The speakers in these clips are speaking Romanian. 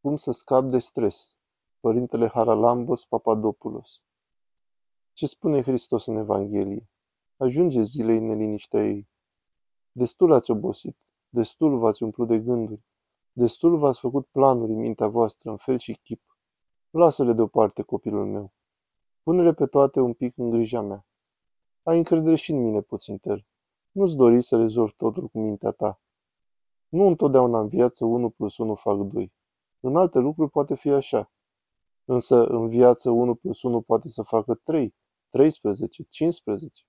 Cum să scap de stres? Părintele Haralambos Papadopoulos Ce spune Hristos în Evanghelie? Ajunge zilei neliniștea ei. Destul ați obosit, destul v-ați umplut de gânduri, destul v-ați făcut planuri în mintea voastră în fel și chip. Lasă-le deoparte, copilul meu. Pune-le pe toate un pic în grija mea. Ai încredere și în mine puțin, Ter. Nu-ți dori să rezolvi totul cu mintea ta. Nu întotdeauna în viață 1 plus 1 fac 2. În alte lucruri poate fi așa. Însă în viață 1 plus 1 poate să facă 3, 13, 15.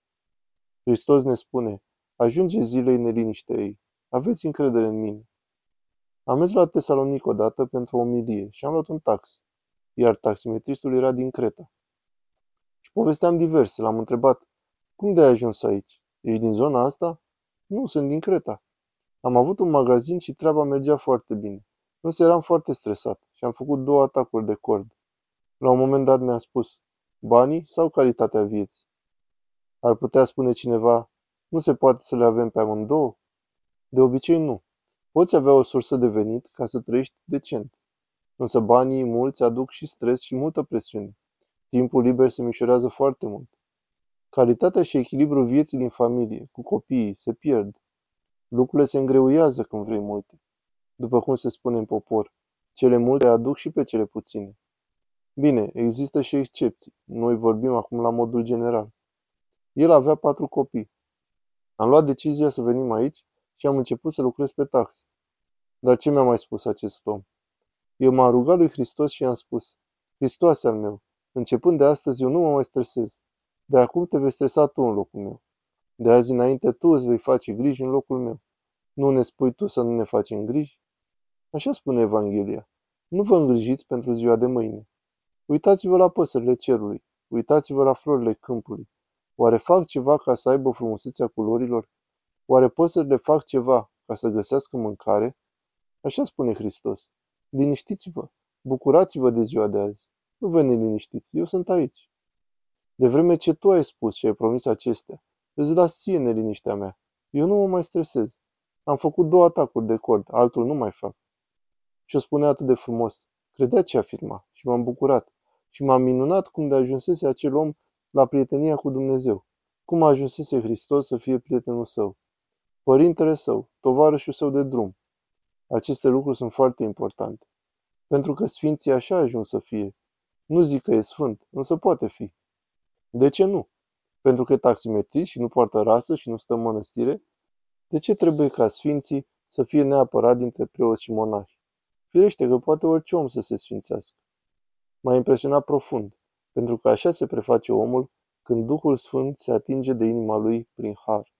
Hristos ne spune, ajunge zilei neliniște ei. Aveți încredere în mine. Am mers la Tesalonic odată pentru o milie și am luat un tax, iar taximetristul era din Creta. Și povesteam diverse, l-am întrebat, cum de ai ajuns aici? Ești din zona asta? Nu, sunt din Creta. Am avut un magazin și treaba mergea foarte bine. Însă eram foarte stresat și am făcut două atacuri de cord. La un moment dat mi-a spus, banii sau calitatea vieții? Ar putea spune cineva, nu se poate să le avem pe amândouă? De obicei nu. Poți avea o sursă de venit ca să trăiești decent. Însă banii mulți aduc și stres și multă presiune. Timpul liber se mișorează foarte mult. Calitatea și echilibrul vieții din familie, cu copiii, se pierd. Lucrurile se îngreuiază când vrei multe. După cum se spune în popor, cele multe aduc și pe cele puține. Bine, există și excepții. Noi vorbim acum la modul general. El avea patru copii. Am luat decizia să venim aici și am început să lucrez pe taxe. Dar ce mi-a mai spus acest om? Eu m-am rugat lui Hristos și i-am spus, Hristoase al meu, începând de astăzi eu nu mă mai stresez. De acum te vei stresa tu în locul meu. De azi înainte tu îți vei face griji în locul meu. Nu ne spui tu să nu ne facem griji? Așa spune Evanghelia. Nu vă îngrijiți pentru ziua de mâine. Uitați-vă la păsările cerului. Uitați-vă la florile câmpului. Oare fac ceva ca să aibă frumusețea culorilor? Oare păsările fac ceva ca să găsească mâncare? Așa spune Hristos. Liniștiți-vă, bucurați-vă de ziua de azi. Nu vă neliniștiți, eu sunt aici. De vreme ce tu ai spus și ai promis acestea, îți las ție neliniștea mea. Eu nu mă mai stresez. Am făcut două atacuri de cord, altul nu mai fac. Și o spune atât de frumos. Credea ce afirma și m-am bucurat. Și m-am minunat cum de ajunsese acel om la prietenia cu Dumnezeu. Cum ajunsese Hristos să fie prietenul său. Părintele său, tovarășul său de drum. Aceste lucruri sunt foarte importante. Pentru că Sfinții așa ajung să fie. Nu zic că e sfânt, însă poate fi. De ce nu? Pentru că e taximetrist și nu poartă rasă și nu stă în mănăstire? De ce trebuie ca Sfinții să fie neapărat dintre preoți și monahi? Firește că poate orice om să se sfințească. M-a impresionat profund, pentru că așa se preface omul când Duhul Sfânt se atinge de inima lui prin har.